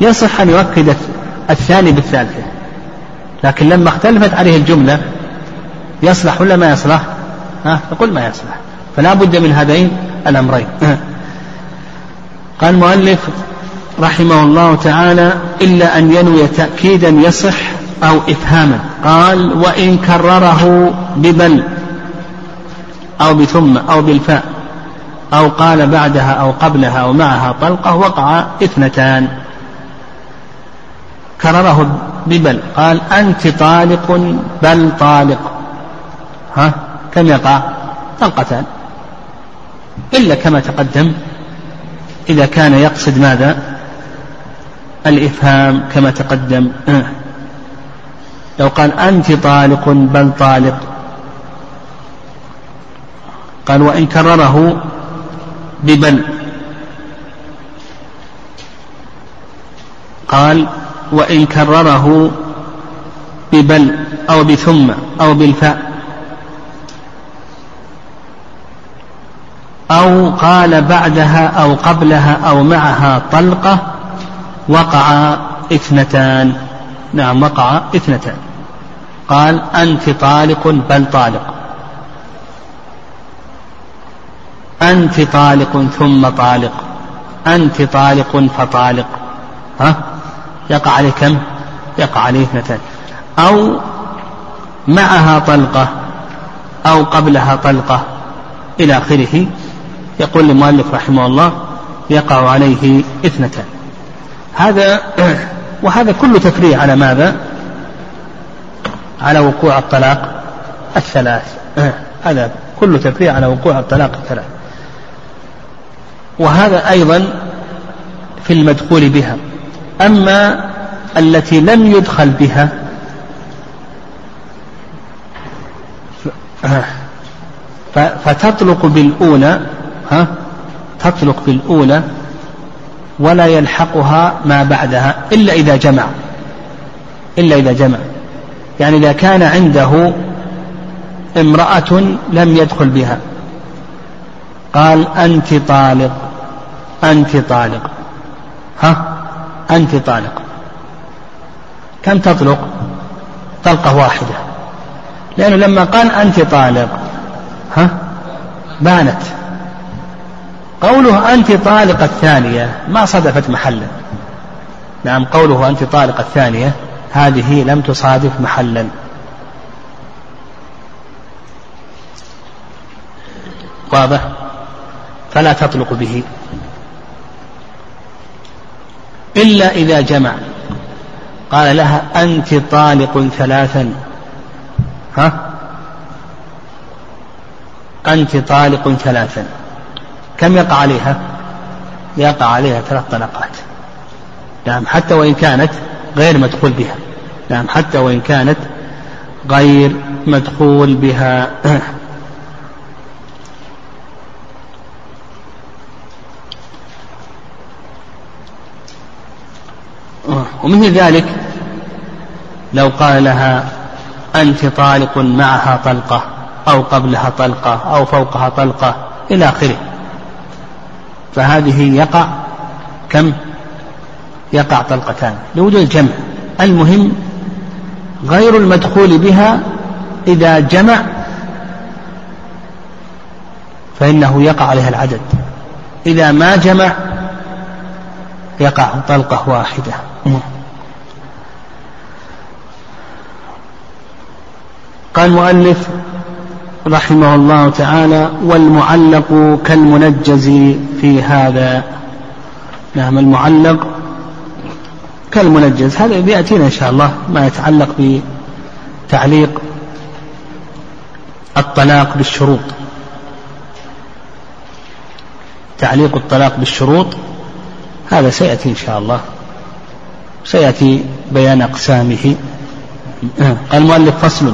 يصح أن يؤكد الثاني بالثالثة. لكن لما اختلفت عليه الجملة يصلح ولا ما يصلح؟ ها يقول ما يصلح. فلا بد من هذين الأمرين. قال المؤلف رحمه الله تعالى إلا أن ينوي تأكيدا يصح أو إفهاما. قال وإن كرره ببل أو بثم أو بالفاء أو قال بعدها أو قبلها أو معها طلقة وقع اثنتان. كرره ببل. قال أنت طالق بل طالق. ها؟ كم يقع طلقتان. إلا كما تقدم إذا كان يقصد ماذا؟ الإفهام كما تقدم. لو قال أنت طالق بل طالق. قال وإن كرره ببل. قال وإن كرره ببل أو بثم أو بالفاء. أو قال بعدها أو قبلها أو معها طلقة وقع اثنتان. نعم وقع اثنتان. قال أنت طالق بل طالق. أنت طالق ثم طالق. أنت طالق فطالق. ها؟ يقع عليه كم؟ يقع عليه اثنتان. أو معها طلقة أو قبلها طلقة إلى آخره. يقول المؤلف رحمه الله يقع عليه إثنتان. هذا وهذا كله تفريع على ماذا؟ على وقوع الطلاق الثلاث. هذا كله تفريع على وقوع الطلاق الثلاث. وهذا أيضا في المدخول بها. أما التي لم يدخل بها فتطلق بالأولى ها؟ تطلق بالأولى ولا يلحقها ما بعدها إلا إذا جمع. إلا إذا جمع. يعني إذا كان عنده امرأة لم يدخل بها. قال أنت طالق. أنت طالق. ها؟ أنت طالق. كم تطلق؟ طلقة واحدة. لأنه لما قال أنت طالق ها؟ بانت. قوله أنت طالق الثانية ما صدفت محلا. نعم قوله أنت طالق الثانية هذه لم تصادف محلا. واضح؟ فلا تطلق به. إلا إذا جمع. قال لها أنت طالق ثلاثا. ها؟ أنت طالق ثلاثا. كم يقع عليها؟ يقع عليها ثلاث طلقات. نعم حتى وإن كانت غير مدخول بها. نعم حتى وإن كانت غير مدخول بها. ومثل ذلك لو قال لها أنت طالق معها طلقة أو قبلها طلقة أو فوقها طلقة إلى آخره. فهذه يقع كم؟ يقع طلقتان. لوجود الجمع. المهم غير المدخول بها إذا جمع فإنه يقع عليها العدد. إذا ما جمع يقع طلقة واحدة. قال المؤلف رحمه الله تعالى والمعلق كالمنجز في هذا. نعم المعلق كالمنجز. هذا بيأتينا إن شاء الله ما يتعلق بتعليق الطلاق بالشروط. تعليق الطلاق بالشروط هذا سيأتي إن شاء الله. سيأتي بيان أقسامه. قال المؤلف فصل.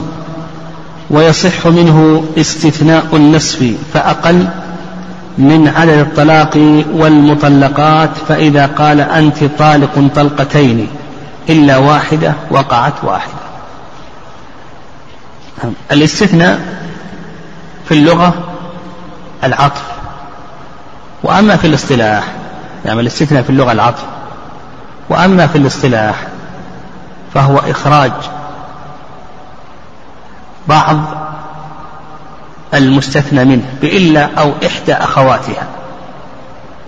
ويصح منه استثناء النصف فأقل من عدد الطلاق والمطلقات فإذا قال أنت طالق طلقتين إلا واحدة وقعت واحدة. الاستثناء في اللغة العطف. وأما في الاصطلاح يعني الاستثناء في اللغة العطف. وأما في الاصطلاح فهو إخراج بعض المستثنى منه بإلا أو إحدى أخواتها.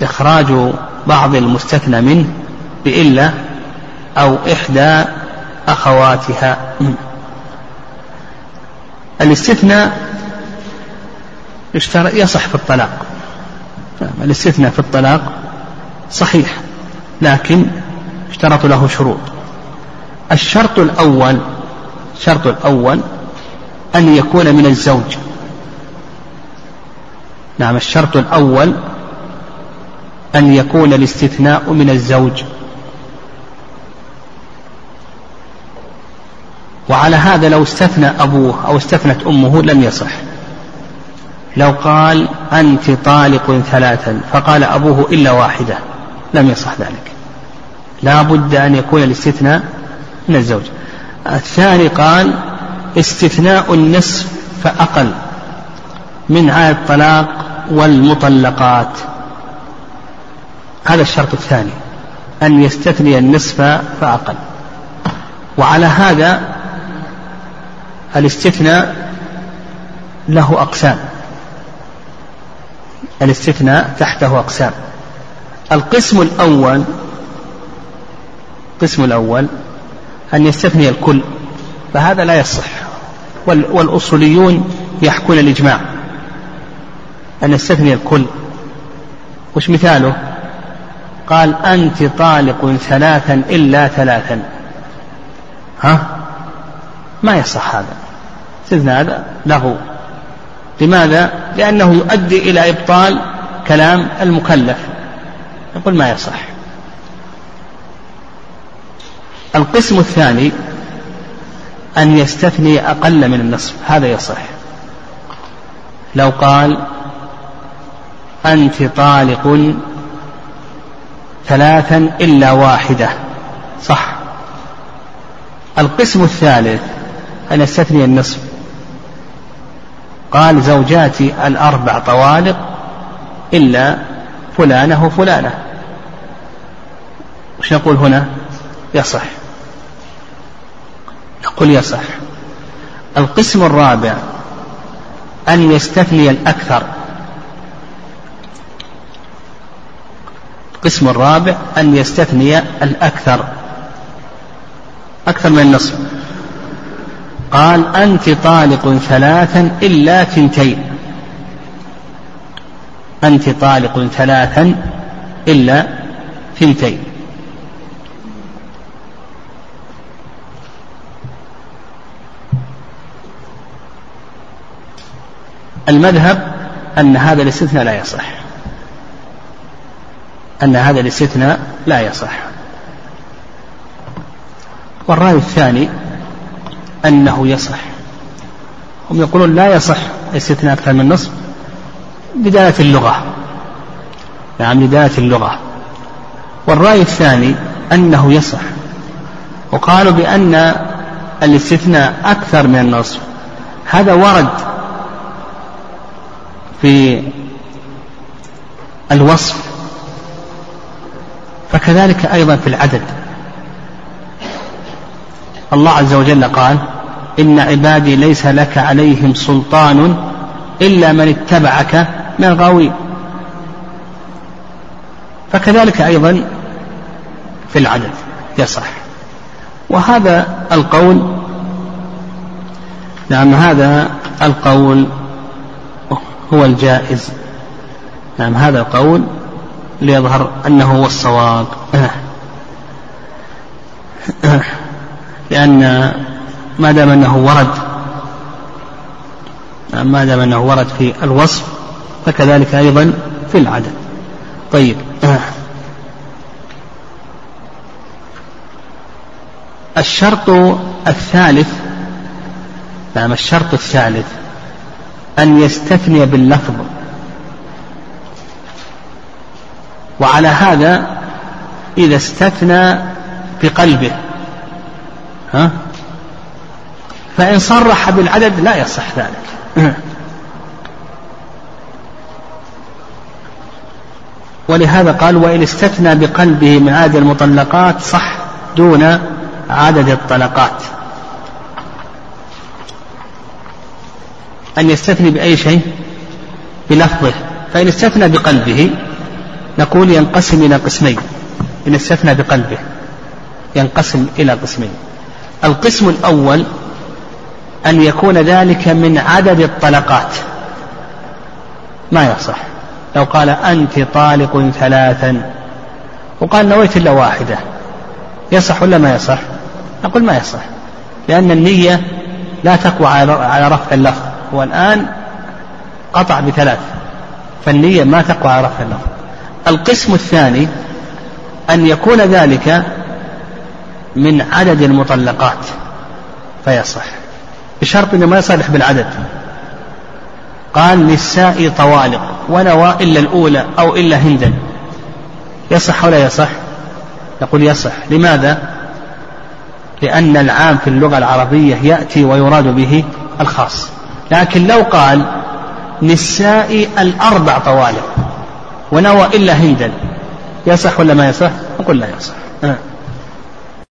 إخراج بعض المستثنى منه بإلا أو إحدى أخواتها. الاستثناء يصح في الطلاق. الاستثناء في الطلاق صحيح لكن اشترط له شروط. الشرط الأول الشرط الأول أن يكون من الزوج. نعم الشرط الأول أن يكون الاستثناء من الزوج. وعلى هذا لو استثنى أبوه أو استثنت أمه لم يصح. لو قال أنت طالق ثلاثا فقال أبوه إلا واحدة لم يصح ذلك. لا بد أن يكون الاستثناء من الزوج. الثاني قال استثناء النصف فأقل من عاد الطلاق والمطلقات. هذا الشرط الثاني أن يستثني النصف فأقل. وعلى هذا الاستثناء له أقسام. الاستثناء تحته أقسام. القسم الأول القسم الأول أن يستثني الكل. فهذا لا يصح. والأصوليون يحكون الإجماع. أن يستثني الكل. وش مثاله؟ قال أنت طالق ثلاثا إلا ثلاثا. ها؟ ما يصح هذا. استثناء هذا له. لماذا؟ لأنه يؤدي إلى إبطال كلام المكلف. يقول ما يصح. القسم الثاني أن يستثني أقل من النصف هذا يصح. لو قال أنت طالق ثلاثا إلا واحدة صح. القسم الثالث أن يستثني النصف. قال زوجاتي الأربع طوالق إلا فلانة وفلانة. وش نقول هنا؟ يصح. نقول يصح القسم الرابع أن يستثني الأكثر. القسم الرابع أن يستثني الأكثر. أكثر من النصف. قال أنت طالق ثلاثا إلا ثنتين أنت طالق ثلاثا إلا ثنتين المذهب أن هذا الاستثناء لا يصح. أن هذا الاستثناء لا يصح. والرأي الثاني أنه يصح. هم يقولون لا يصح الاستثناء أكثر من نصف بداية اللغة. نعم بداية اللغة. والرأي الثاني أنه يصح. وقالوا بأن الاستثناء أكثر من النصف هذا ورد في الوصف فكذلك أيضا في العدد. الله عز وجل قال إن عبادي ليس لك عليهم سلطان إلا من اتبعك من الغاوين. فكذلك أيضا في العدد يصح. وهذا القول نعم هذا القول هو الجائز. نعم هذا القول ليظهر أنه هو الصواب. لأن ما دام أنه ورد ما دام أنه ورد في الوصف فكذلك أيضا في العدد طيب. الشرط الثالث نعم الشرط الثالث. أن يستثني باللفظ. وعلى هذا إذا استثنى بقلبه. ها؟ فإن صرح بالعدد لا يصح ذلك. ولهذا قال وإن استثنى بقلبه من عدد المطلقات صح دون عدد الطلقات. أن يستثني بأي شيء بلفظه فإن استثنى بقلبه نقول ينقسم إلى قسمين. إن استثنى بقلبه ينقسم إلى قسمين. القسم الأول أن يكون ذلك من عدد الطلقات. ما يصح. لو قال أنت طالق ثلاثا وقال نويت إلا واحدة يصح ولا ما يصح؟ نقول ما يصح لأن النية لا تقوى على رفع اللفظ. والآن قطع بثلاث فالنية ما تقوى على رفع اللفظ القسم الثاني أن يكون ذلك من عدد المطلقات فيصح. بشرط أنه ما يصالح بالعدد. قال نساء طوالق ونوى إلا الأولى أو إلا هندا يصح ولا يصح؟ نقول يصح. لماذا؟ لأن العام في اللغة العربية يأتي ويراد به الخاص. لكن لو قال نساء الأربع طوالق ونوى إلا هندا يصح ولا ما يصح نقول لا يصح أه.